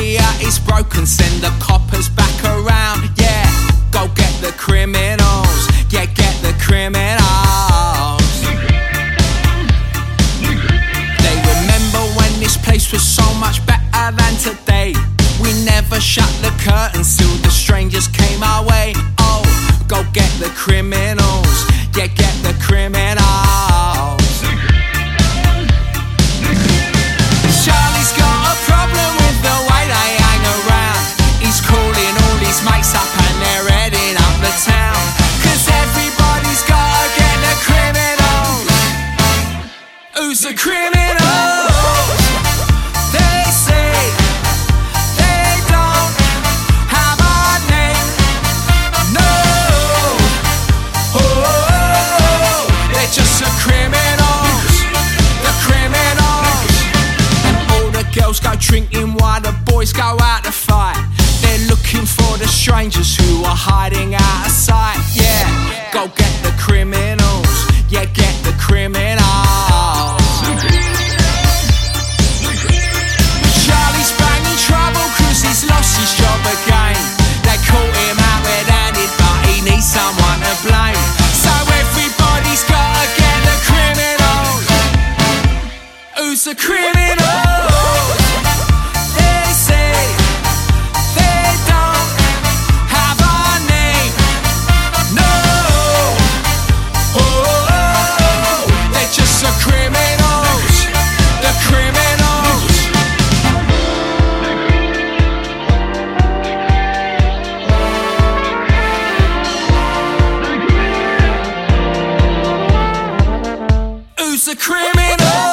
Suburbia is broken, send the coppers back around. Yeah, go get the criminals. Yeah, get the criminals. They remember when this place was so much better than today. We never shut the curtains till the strangers Who's the criminals? They say they don't have a name. No. Oh, they're just the criminals. The criminals. And all the girls go drinking while the boys go out to fight. They're looking for the strangers who are hiding out of sight. Yeah, go get Criminals? They say they don't have a name. No. Oh, they're just the criminals. The criminals. Who's the criminal?